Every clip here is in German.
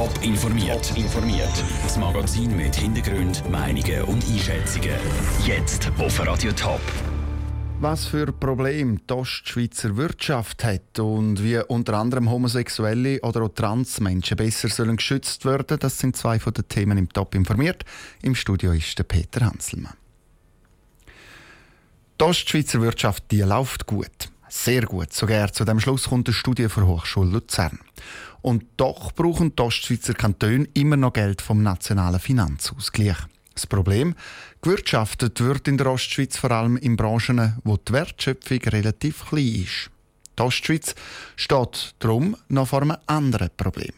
Top informiert. informiert. Das Magazin mit Hintergrund, Meinungen und Einschätzungen. Jetzt auf Radio Top. Was für Probleme die Ostschweizer Wirtschaft hat und wie unter anderem homosexuelle oder auch Transmenschen besser sollen geschützt werden, das sind zwei von den Themen im Top informiert. Im Studio ist der Peter Hanselmann. Die Ostschweizer Wirtschaft die läuft gut. Sehr gut. Sogar zu dem Schluss kommt eine Studie der Hochschule Luzern. Und doch brauchen die Ostschweizer Kantone immer noch Geld vom nationalen Finanzausgleich. Das Problem, gewirtschaftet wird in der Ostschweiz vor allem in Branchen, wo die Wertschöpfung relativ klein ist. Die Ostschweiz steht darum noch vor einem anderen Problem.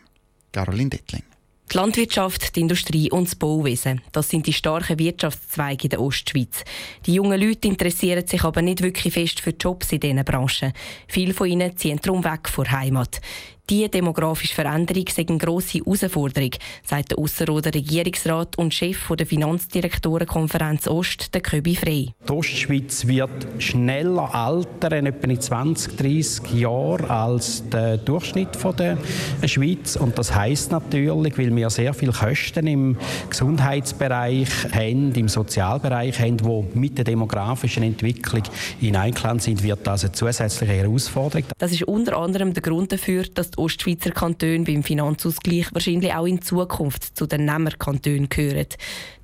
Caroline Dettling. Die Landwirtschaft, die Industrie und das Bauwesen, das sind die starken Wirtschaftszweige in der Ostschweiz. Die jungen Leute interessieren sich aber nicht wirklich fest für Jobs in diesen Branchen. Viele von ihnen ziehen darum weg vor Heimat. Die demografische Veränderung sei eine grosse Herausforderung, sagt der Ausserrhoder Regierungsrat und Chef der Finanzdirektorenkonferenz Ost, der Köbi Frey. Die Ostschweiz wird schneller altern, etwa in 20, 30 Jahren, als der Durchschnitt der Schweiz. Und das heisst natürlich, weil wir sehr viele Kosten im Gesundheitsbereich haben, im Sozialbereich haben, die mit der demografischen Entwicklung in Einklang sind, wird das eine zusätzliche Herausforderung. Das ist unter anderem der Grund dafür, dass die Ostschweizer Kantone beim Finanzausgleich wahrscheinlich auch in Zukunft zu den Nehmerkantonen gehören.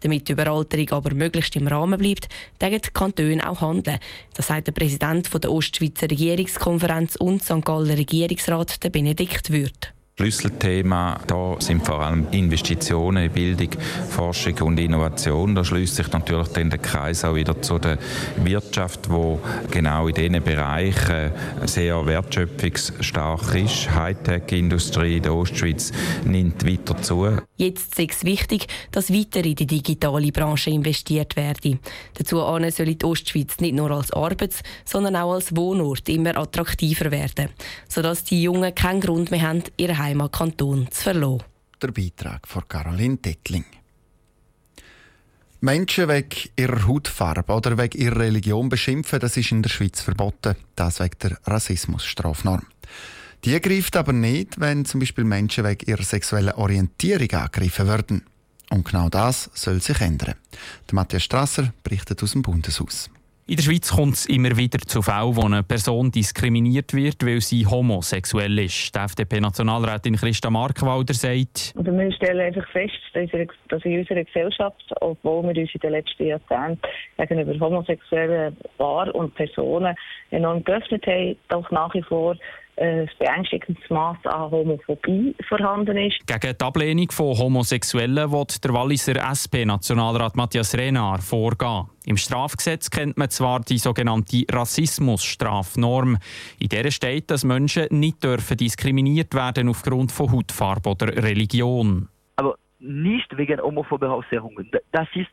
Damit die Überalterung aber möglichst im Rahmen bleibt, dürfen die Kantone auch handeln. Das sagt der Präsident der Ostschweizer Regierungskonferenz und St. Galler Regierungsrat, der Benedikt Würth. Schlüsselthema da sind vor allem Investitionen in Bildung, Forschung und Innovation. Da schließt sich natürlich dann der Kreis auch wieder zu der Wirtschaft, wo genau in diesen Bereichen sehr wertschöpfungsstark ist. Hightech-Industrie in der Ostschweiz nimmt weiter zu. Jetzt ist es wichtig, dass weiter in die digitale Branche investiert werde. Dazu soll die Ostschweiz nicht nur als Arbeits-, sondern auch als Wohnort immer attraktiver werden, sodass die Jungen keinen Grund mehr haben, ihre Heimatkanton zu verlassen. Der Beitrag von Caroline Tettling. Menschen wegen ihrer Hautfarbe oder wegen ihrer Religion beschimpfen, das ist in der Schweiz verboten. Das wegen der Rassismusstrafnorm. Die greift aber nicht, wenn zum Beispiel Menschen wegen ihrer sexuellen Orientierung angegriffen werden. Und genau das soll sich ändern. Der Matthias Strasser berichtet aus dem Bundeshaus. In der Schweiz kommt es immer wieder zu Fällen, wo eine Person diskriminiert wird, weil sie homosexuell ist. Die FDP-Nationalrätin Christa Markwalder sagt, also wir stellen einfach fest, dass in unserer Gesellschaft, obwohl wir uns in den letzten Jahrzehnten gegenüber homosexuellen Paaren und Personen enorm geöffnet haben, doch nach wie vor ein beängstigendes Maß an Homophobie vorhanden ist. Gegen die Ablehnung von Homosexuellen wird der Walliser SP-Nationalrat Matthias Renard vorgehen. Im Strafgesetz kennt man zwar die sogenannte Rassismusstrafnorm. In der steht, dass Menschen nicht dürfen diskriminiert werden aufgrund von Hautfarbe oder Religion. Aber nicht wegen homophober. Das ist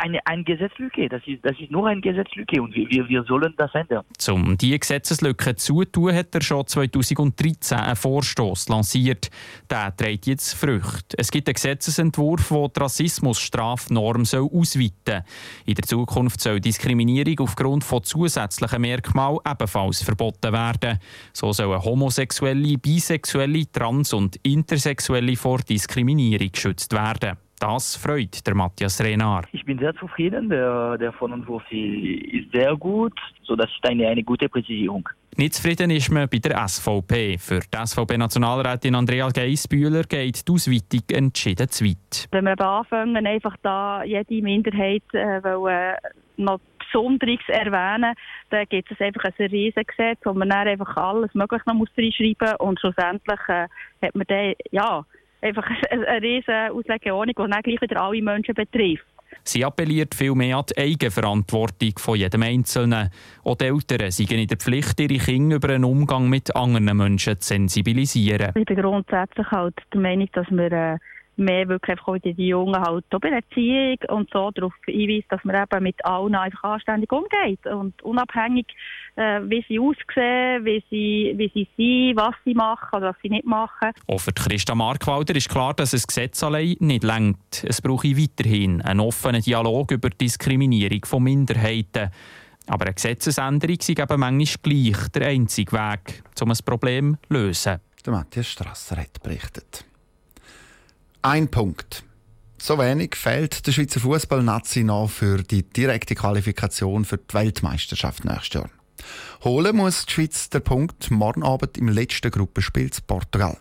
eine, eine Gesetzlücke. Das ist, das ist nur eine Gesetzlücke und wir, wir sollen das ändern. Um diese Gesetzeslücke zu tun, hat er schon 2013 einen Vorstoß lanciert. Der trägt jetzt Früchte. Es gibt einen Gesetzesentwurf, der die Rassismusstrafnorm ausweiten soll. In der Zukunft soll Diskriminierung aufgrund von zusätzlichen Merkmalen ebenfalls verboten werden. So sollen Homosexuelle, Bisexuelle, Trans- und Intersexuelle vor Diskriminierung geschützt werden. Das freut der Matthias Renard. Ich bin sehr zufrieden. Der, der Vorentwurf ist sehr gut. So, das ist eine, eine gute Präzisierung. Nicht zufrieden ist man bei der SVP. Für die SVP-Nationalrätin Andrea Geissbühler geht die Ausweitung entschieden zu weit. Wenn wir anfangen, einfach da jede Minderheit äh, wollen, noch Besonderes erwähnen, dann gibt es einfach ein Riesengesetz, wo man dann einfach alles Mögliche noch reinschreiben muss und schlussendlich äh, hat man dann, ja, einfach eine riesige Auslegeordnung, die dann gleich wieder alle Menschen betrifft. Sie appelliert vielmehr an die Eigenverantwortung von jedem Einzelnen. Auch die Eltern sind in der Pflicht, ihre Kinder über einen Umgang mit anderen Menschen zu sensibilisieren. Ich bin grundsätzlich halt der Meinung, dass wir äh, mehr wirklich einfach die Jungen halt auch bei der Erziehung und so darauf hinweisen, dass man eben mit allen einfach anständig umgeht und unabhängig, äh, wie sie aussehen, wie sie, wie sie sind, was sie machen oder was sie nicht machen. Auch für Christa Markwalder ist klar, dass ein Gesetz allein nicht lenkt. Es brauche weiterhin einen offenen Dialog über die Diskriminierung von Minderheiten. Aber eine Gesetzesänderung ist eben manchmal gleich der einzige Weg, um ein Problem zu lösen. Der Matthias Strasser hat berichtet. Ein Punkt. So wenig fehlt der Schweizer Fußball-Nazi noch für die direkte Qualifikation für die Weltmeisterschaft nächstes Jahr. Holen muss die Schweiz den Punkt morgen Abend im letzten Gruppenspiel zu Portugal.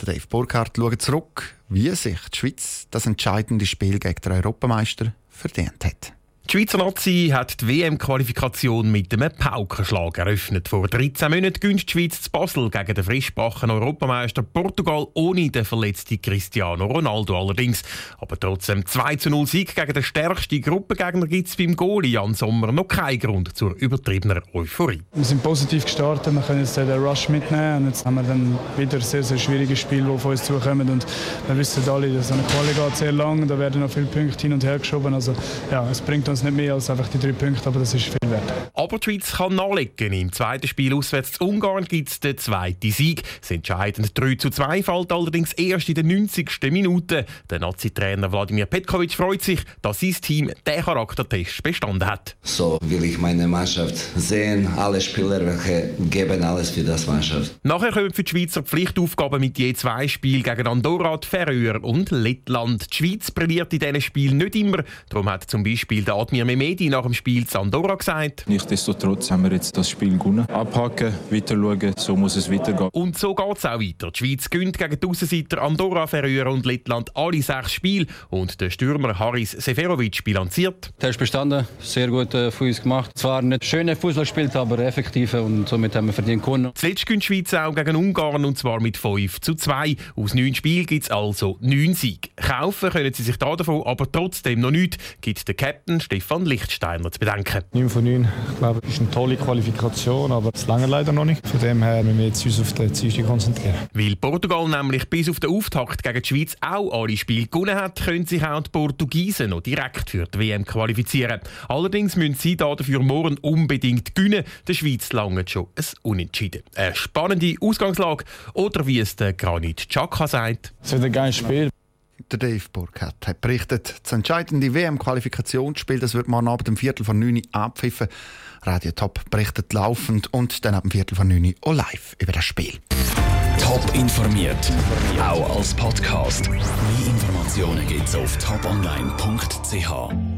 Der Dave Burkhardt schaut zurück, wie sich die Schweiz das entscheidende Spiel gegen den Europameister verdient hat. Die Schweizer Nazi hat die WM-Qualifikation mit einem Paukenschlag eröffnet. Vor 13 Monaten gewinnt die Schweiz zu Basel gegen den frischbachen Europameister Portugal ohne den verletzten Cristiano Ronaldo allerdings. Aber trotzdem 2 zu 0 Sieg gegen den stärksten Gruppengegner gibt es beim Goalie Jan Sommer noch keinen Grund zur übertriebenen Euphorie. Wir sind positiv gestartet, wir können jetzt den Rush mitnehmen und jetzt haben wir dann wieder ein sehr, sehr schwieriges Spiel, das auf uns zukommt und wir wissen alle, dass eine Quali geht sehr lang, da werden noch viele Punkte hin und her geschoben, also ja, es bringt uns nicht mehr als einfach die drei Punkte, aber das ist viel wert. Aber die Schweiz kann nachlegen. Im zweiten Spiel auswärts zu Ungarn gibt es den zweiten Sieg. Das entscheidende 3 zu 2 fällt allerdings erst in der 90. Minute. Der Nazi-Trainer Wladimir Petkovic freut sich, dass sein Team den Charaktertest bestanden hat. So will ich meine Mannschaft sehen. Alle Spieler, welche geben alles für das Mannschaft. Nachher kommen für die Schweizer Pflichtaufgaben mit je zwei Spielen gegen Andorra, Färöer und Lettland. Die Schweiz brilliert in diesen Spielen nicht immer. Darum hat zum Beispiel der Admir Mehmedi nach dem Spiel zu Andorra gesagt. Nichtsdestotrotz haben wir jetzt das Spiel gewonnen. Abhaken, weiter schauen, so muss es weitergehen. Und so geht es auch weiter. Die Schweiz gönnt gegen die Aussenseiter Andorra, Färöer und Lettland alle sechs Spiele. Und der Stürmer Haris Seferovic bilanziert. Der ist bestanden, sehr gut äh, für uns gemacht. Zwar nicht schöne Fußball gespielt, aber effektiv und somit haben wir verdient gewonnen. Zuletzt gönnt die Schweiz auch gegen Ungarn und zwar mit 5 zu 2. Aus neun Spielen gibt es also neun Siege. Kaufen können sie sich da davon aber trotzdem noch nicht, gibt der Captain Stefan Lichtsteiner zu bedenken. 9 von 9, ich glaube, ist eine tolle Qualifikation, aber es lange leider noch nicht. Von dem her müssen wir jetzt uns auf die Zielste konzentrieren. Weil Portugal nämlich bis auf den Auftakt gegen die Schweiz auch alle Spiele gewonnen hat, können sich auch die Portugiesen noch direkt für die WM qualifizieren. Allerdings müssen sie dafür morgen unbedingt gewinnen. Der Schweiz lange schon ein Unentschieden. Eine spannende Ausgangslage oder wie es der Granit Xhaka sagt. Es wird ein geiles Spiel. Der Dave Burkhardt hat berichtet, das entscheidende WM-Qualifikationsspiel das wird morgen Abend um Viertel von 9 Uhr abpfiffen. Radio Top berichtet laufend und dann ab dem Viertel von 9 Uhr auch live über das Spiel. Top informiert, auch als Podcast. Mehr Informationen gibt's auf toponline.ch.